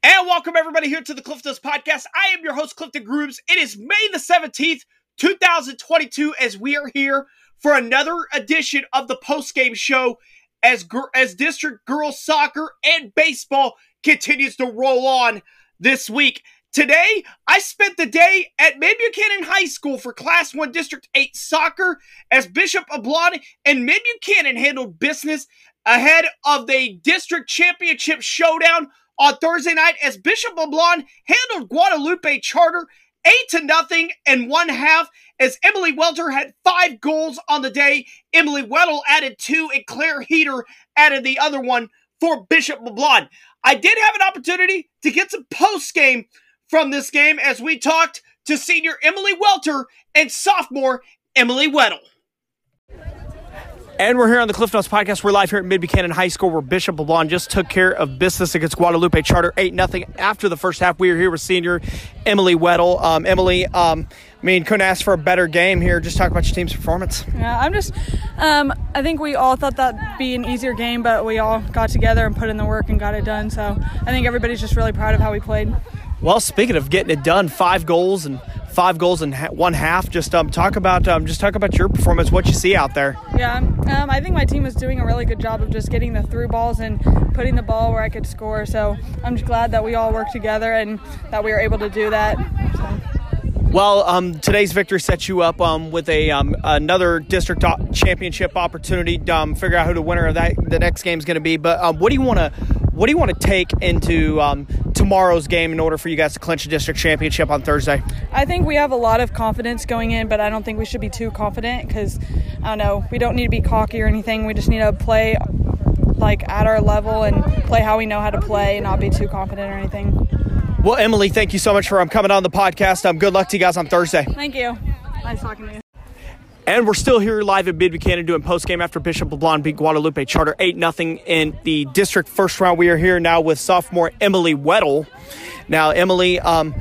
And welcome everybody here to the Cliff Notes Podcast. I am your host, Clifton Grooves. It is May the 17th, 2022, as we are here for another edition of the post-game show as, as District Girls Soccer and Baseball continues to roll on this week. Today, I spent the day at Mid Buchanan High School for Class 1 District 8 soccer as Bishop LeBlond and Mid Buchanan handled business ahead of the district championship showdown on Thursday night as Bishop LeBlond handled Guadalupe Charter 8 to nothing and one half as Emily Welter had five goals on the day. Emily Weddle added two and Claire Heater added the other one for Bishop LeBlond. I did have an opportunity to get some post game from this game as we talked to senior Emily Welter and sophomore Emily Weddle. And we're here on the Cliff Notes podcast. We're live here at Mid Buchanan High School where Bishop LeBlond just took care of business against Guadalupe Charter 8 0 after the first half. We are here with senior Emily Weddle. Um, Emily, um, I mean, couldn't ask for a better game here. Just talk about your team's performance. Yeah, I'm just, um, I think we all thought that'd be an easier game, but we all got together and put in the work and got it done. So I think everybody's just really proud of how we played. Well, speaking of getting it done, five goals and five goals in one half. Just um, talk about um, just talk about your performance, what you see out there. Yeah, um, I think my team was doing a really good job of just getting the through balls and putting the ball where I could score. So I'm just glad that we all worked together and that we were able to do that. So. Well, um, today's victory sets you up um, with a um, another district championship opportunity. Um, figure out who the winner of that the next game is going to be. But um, what do you want to what do you want to take into um, tomorrow's game in order for you guys to clinch a district championship on Thursday? I think we have a lot of confidence going in, but I don't think we should be too confident because I don't know. We don't need to be cocky or anything. We just need to play like at our level and play how we know how to play, and not be too confident or anything. Well, Emily, thank you so much for um, coming on the podcast. Um, good luck to you guys on Thursday. Thank you. Nice talking to you. And we're still here live at Mid Buchanan doing post game after Bishop LeBlond beat Guadalupe Charter 8 0 in the district first round. We are here now with sophomore Emily Weddle. Now, Emily, um,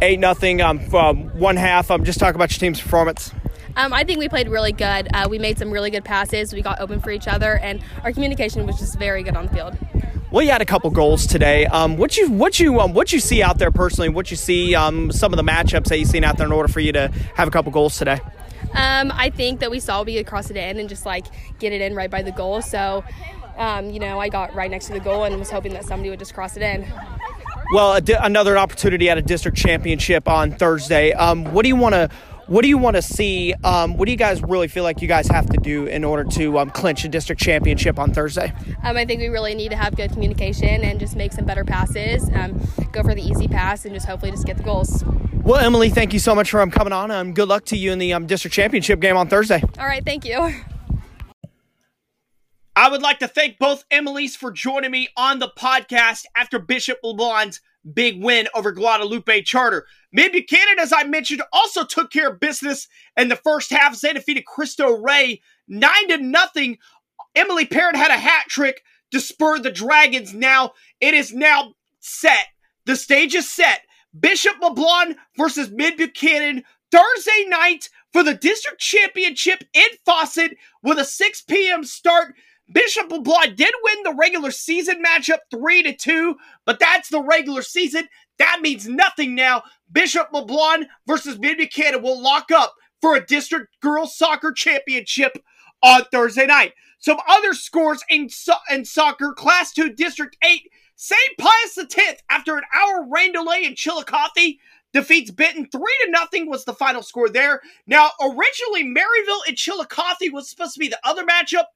8 0, um, one half. Um, just talk about your team's performance. Um, I think we played really good. Uh, we made some really good passes. We got open for each other, and our communication was just very good on the field. Well, you had a couple goals today. Um, what you what you um, what you see out there personally? What you see um, some of the matchups that you've seen out there in order for you to have a couple goals today? Um, I think that we saw we could cross it in and just like get it in right by the goal. So, um, you know, I got right next to the goal and was hoping that somebody would just cross it in. Well, di- another opportunity at a district championship on Thursday. Um, what do you want to? What do you want to see? Um, what do you guys really feel like you guys have to do in order to um, clinch a district championship on Thursday? Um, I think we really need to have good communication and just make some better passes. Um, go for the easy pass and just hopefully just get the goals. Well, Emily, thank you so much for um, coming on. Um, good luck to you in the um, district championship game on Thursday. All right, thank you. I would like to thank both Emily's for joining me on the podcast after Bishop LeBlond's big win over Guadalupe Charter. Mid Buchanan, as I mentioned, also took care of business in the first half as they defeated Cristo Rey nine to nothing. Emily Parent had a hat trick to spur the Dragons. Now it is now set. The stage is set. Bishop LeBlond versus Mid Buchanan Thursday night for the district championship in Faucett with a 6 p.m. start. Bishop LeBlond did win the regular season matchup 3 to 2, but that's the regular season. That means nothing now. Bishop LeBlond versus Mid Buchanan will lock up for a district girls soccer championship on Thursday night. Some other scores in, so- in soccer, Class 2 District 8, St. Pius X, after an hour rain delay in Chillicothe, defeats Benton. 3 to nothing was the final score there. Now, originally, Maryville and Chillicothe was supposed to be the other matchup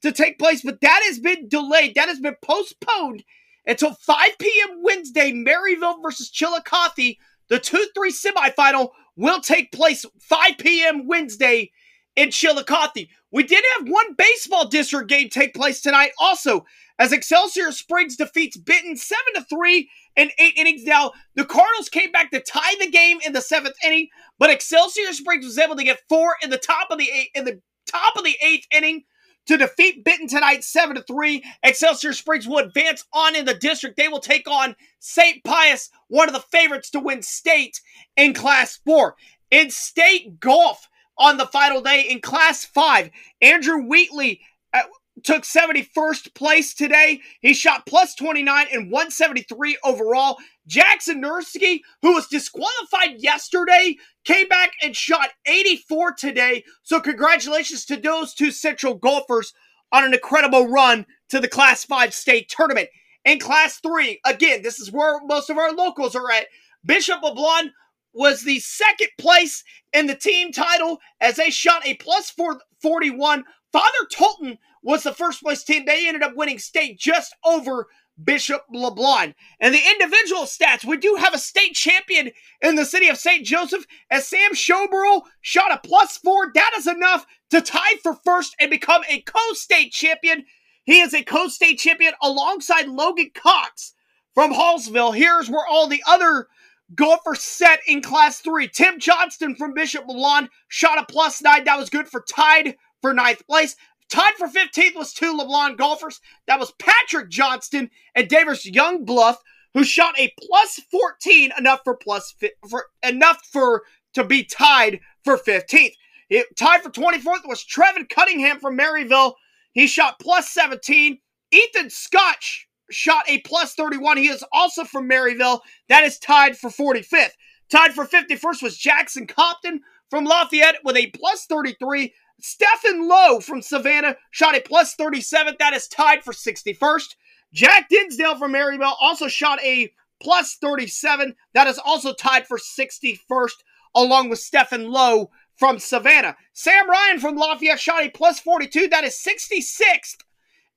to take place, but that has been delayed. That has been postponed until 5 p.m. Wednesday. Maryville versus Chillicothe, the 2 3 semifinal, will take place 5 p.m. Wednesday in Chillicothe. We did have one baseball district game take place tonight also as Excelsior Springs defeats Benton 7 to 3 in 8 innings. Now, the Cardinals came back to tie the game in the 7th inning, but Excelsior Springs was able to get 4 in the top of the 8 in the top of the 8th inning to defeat Benton tonight 7 to 3. Excelsior Springs will advance on in the district. They will take on St. Pius, one of the favorites to win state in Class 4. In state golf on the final day in Class 5, Andrew Wheatley uh, took 71st place today. He shot plus 29 and 173 overall. Jackson Nursky, who was disqualified yesterday, came back and shot 84 today. So, congratulations to those two Central golfers on an incredible run to the Class 5 state tournament. In Class 3, again, this is where most of our locals are at. Bishop LeBlond was the second place in the team title as they shot a plus 441. Father Tolton was the first place team. They ended up winning state just over Bishop LeBlond. And the individual stats, we do have a state champion in the city of St. Joseph as Sam Schoberl shot a plus four. That is enough to tie for first and become a co-state champion. He is a co-state champion alongside Logan Cox from Hallsville. Here's where all the other golfers set in class three. Tim Johnston from Bishop LeBlond shot a plus nine. That was good for tied for ninth place. Tied for 15th was two LeBlond golfers. That was Patrick Johnston and Davis Youngbluff, who shot a plus 14, enough for plus for enough for to be tied for 15th. It, tied for 24th was Trevin Cunningham from Maryville. He shot plus 17. Ethan Scotch shot a plus 31. He is also from Maryville. That is tied for 45th. Tied for 51st was Jackson Compton from Lafayette with a plus 33. Stephen Lowe from Savannah shot a plus 37. That is tied for 61st. Jack Dinsdale from Maryville also shot a plus 37. That is also tied for 61st, along with Stephen Lowe from Savannah. Sam Ryan from Lafayette shot a plus 42. That is 66th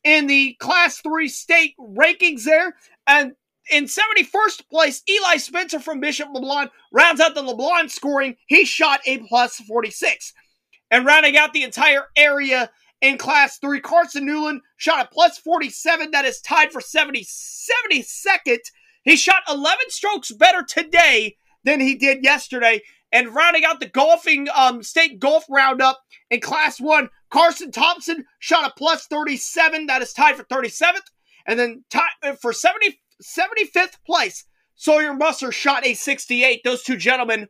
in the Class 3 state rankings there. And in 71st place, Eli Spencer from Bishop LeBlond rounds out the LeBlond scoring. He shot a plus 46. And rounding out the entire area in Class 3, Carson Newland shot a plus 47. That is tied for 70, 72nd. He shot 11 strokes better today than he did yesterday. And rounding out the golfing um, state golf roundup in Class 1, Carson Thompson shot a plus 37. That is tied for 37th. And then tie, uh, for 70, 75th place, Sawyer Musser shot a 68. Those two gentlemen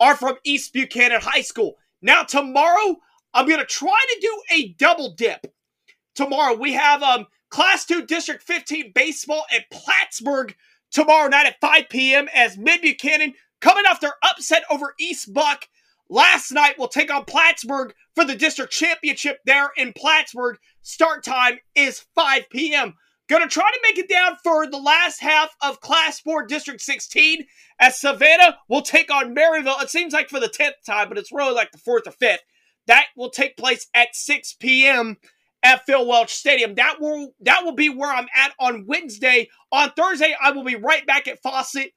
are from East Buchanan High School. Now, tomorrow, I'm going to try to do a double dip. Tomorrow, we have um, Class 2 District 15 baseball at Plattsburg tomorrow night at 5 p.m. as Mid Buchanan, coming off their upset over East Buck last night, will take on Plattsburg for the district championship there in Plattsburg. Start time is 5 p.m. Gonna try to make it down for the last half of Class 4 District 16 as Savannah will take on Maryville. It seems like for the 10th time, but it's really like the 4th or 5th. That will take place at 6 p.m. at Phil Welch Stadium. That will that will be where I'm at on Wednesday. On Thursday, I will be right back at Faucett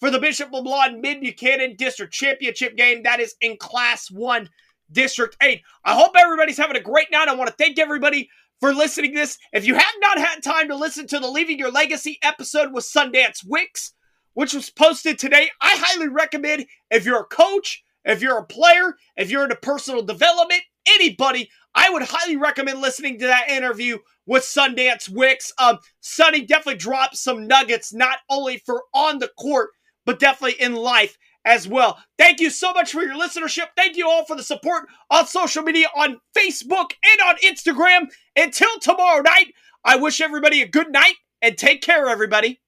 for the Bishop LeBlond Mid Buchanan District Championship game. That is in Class 1 District 8. I hope everybody's having a great night. I want to thank everybody for listening to this. If you have not had time to listen to the Leaving Your Legacy episode with Sundance Wicks, which was posted today, I highly recommend if you're a coach, if you're a player, if you're into personal development, anybody, I would highly recommend listening to that interview with Sundance Wicks. Um, Sonny definitely dropped some nuggets, not only for on the court, but definitely in life as well. Thank you so much for your listenership. Thank you all for the support on social media, on Facebook and on Instagram. Until tomorrow night, I wish everybody a good night and take care, everybody.